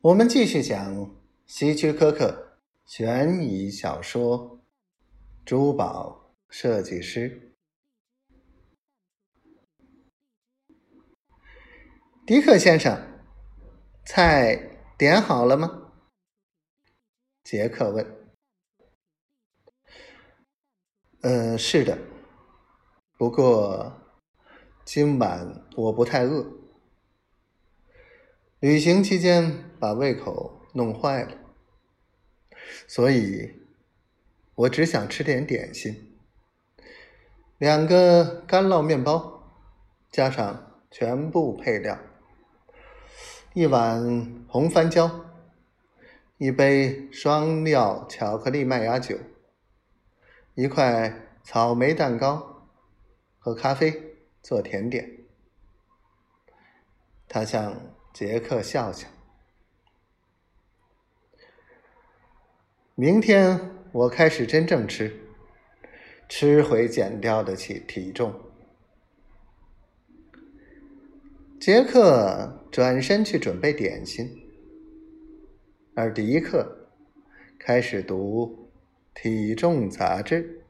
我们继续讲希区柯克悬疑小说《珠宝设计师》。迪克先生，菜点好了吗？杰克问。呃，是的。不过今晚我不太饿。旅行期间把胃口弄坏了，所以我只想吃点点心。两个干酪面包，加上全部配料，一碗红番椒，一杯双料巧克力麦芽酒，一块。草莓蛋糕和咖啡做甜点。他向杰克笑笑。明天我开始真正吃，吃回减掉的体体重。杰克转身去准备点心，而迪克开始读体重杂志。